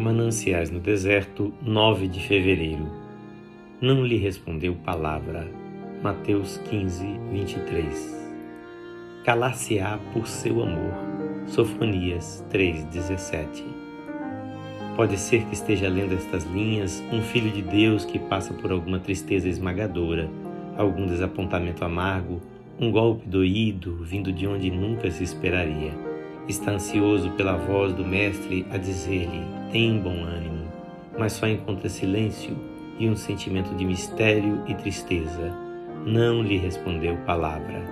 Mananciais no deserto, 9 de fevereiro. Não lhe respondeu palavra. Mateus 15, 23. Calar-se-á por seu amor. Sofonias 3, 17. Pode ser que esteja lendo estas linhas um filho de Deus que passa por alguma tristeza esmagadora, algum desapontamento amargo, um golpe doído vindo de onde nunca se esperaria. Está ansioso pela voz do Mestre a dizer-lhe: tem bom ânimo, mas só encontra silêncio e um sentimento de mistério e tristeza. Não lhe respondeu palavra.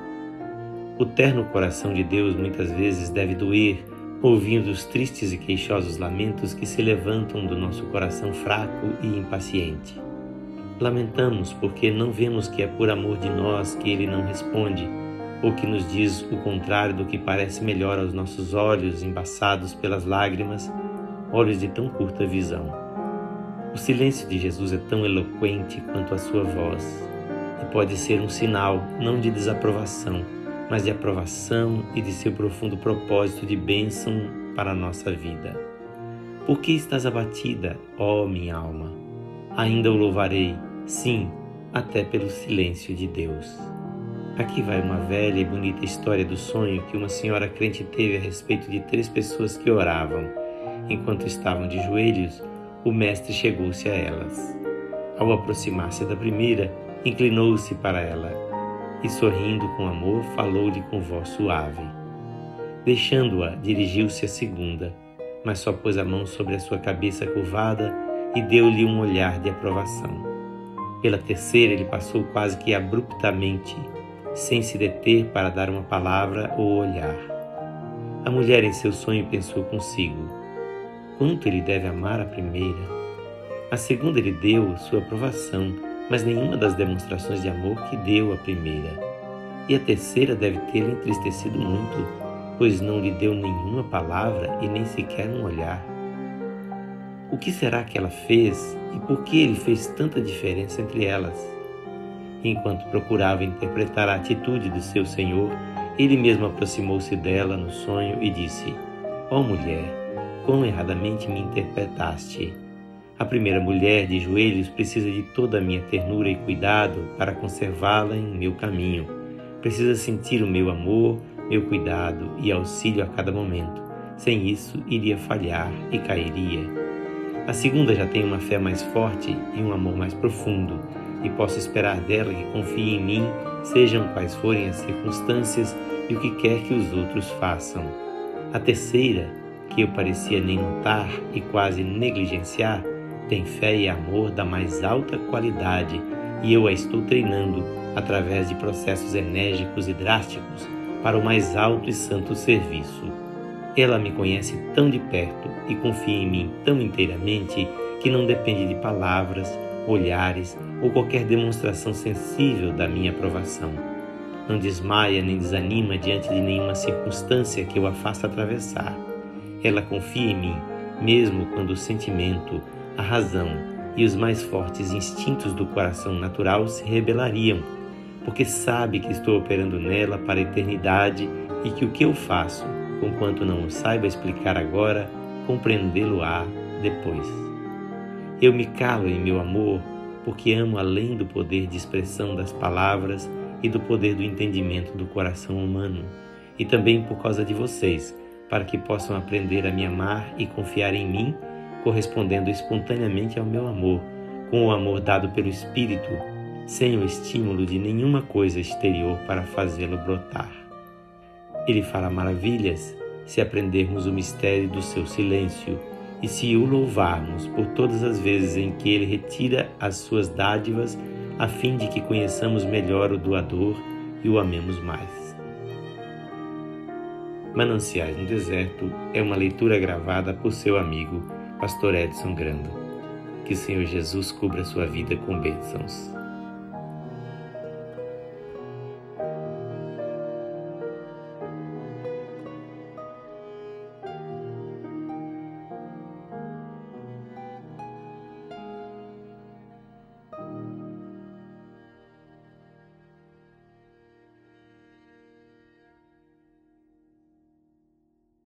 O terno coração de Deus muitas vezes deve doer ouvindo os tristes e queixosos lamentos que se levantam do nosso coração fraco e impaciente. Lamentamos porque não vemos que é por amor de nós que ele não responde, ou que nos diz o contrário do que parece melhor aos nossos olhos embaçados pelas lágrimas, olhos de tão curta visão. O silêncio de Jesus é tão eloquente quanto a sua voz, e pode ser um sinal não de desaprovação, mas de aprovação e de seu profundo propósito de bênção para a nossa vida. Por que estás abatida, ó minha alma? Ainda o louvarei, sim, até pelo silêncio de Deus. Aqui vai uma velha e bonita história do sonho que uma senhora crente teve a respeito de três pessoas que oravam. Enquanto estavam de joelhos, o mestre chegou-se a elas. Ao aproximar-se da primeira, inclinou-se para ela e, sorrindo com amor, falou-lhe com voz suave. Deixando-a, dirigiu-se à segunda, mas só pôs a mão sobre a sua cabeça curvada e deu-lhe um olhar de aprovação. Pela terceira, ele passou quase que abruptamente, sem se deter para dar uma palavra ou olhar. A mulher em seu sonho pensou consigo: quanto ele deve amar a primeira? A segunda lhe deu sua aprovação mas nenhuma das demonstrações de amor que deu a primeira. E a terceira deve tê-lo entristecido muito, pois não lhe deu nenhuma palavra e nem sequer um olhar. O que será que ela fez e por que ele fez tanta diferença entre elas? Enquanto procurava interpretar a atitude do seu senhor, ele mesmo aproximou-se dela no sonho e disse: Ó oh mulher, quão erradamente me interpretaste. A primeira mulher de joelhos precisa de toda a minha ternura e cuidado para conservá-la em meu caminho. Precisa sentir o meu amor, meu cuidado e auxílio a cada momento. Sem isso, iria falhar e cairia. A segunda já tem uma fé mais forte e um amor mais profundo, e posso esperar dela que confie em mim, sejam quais forem as circunstâncias e o que quer que os outros façam. A terceira, que eu parecia nem notar e quase negligenciar, tem fé e amor da mais alta qualidade e eu a estou treinando através de processos enérgicos e drásticos para o mais alto e santo serviço. Ela me conhece tão de perto e confia em mim tão inteiramente que não depende de palavras, olhares ou qualquer demonstração sensível da minha aprovação. Não desmaia nem desanima diante de nenhuma circunstância que eu a faça atravessar. Ela confia em mim, mesmo quando o sentimento, a razão e os mais fortes instintos do coração natural se rebelariam, porque sabe que estou operando nela para a eternidade e que o que eu faço, conquanto não o saiba explicar agora, compreendê-lo-á depois. Eu me calo em meu amor porque amo além do poder de expressão das palavras e do poder do entendimento do coração humano, e também por causa de vocês, para que possam aprender a me amar e confiar em mim correspondendo espontaneamente ao meu amor, com o amor dado pelo Espírito, sem o estímulo de nenhuma coisa exterior para fazê-lo brotar. Ele fará maravilhas se aprendermos o mistério do seu silêncio e se o louvarmos por todas as vezes em que ele retira as suas dádivas, a fim de que conheçamos melhor o doador e o amemos mais. Mananciais no Deserto é uma leitura gravada por seu amigo Pastor Edson Grando. Que o Senhor Jesus cubra sua vida com bênçãos.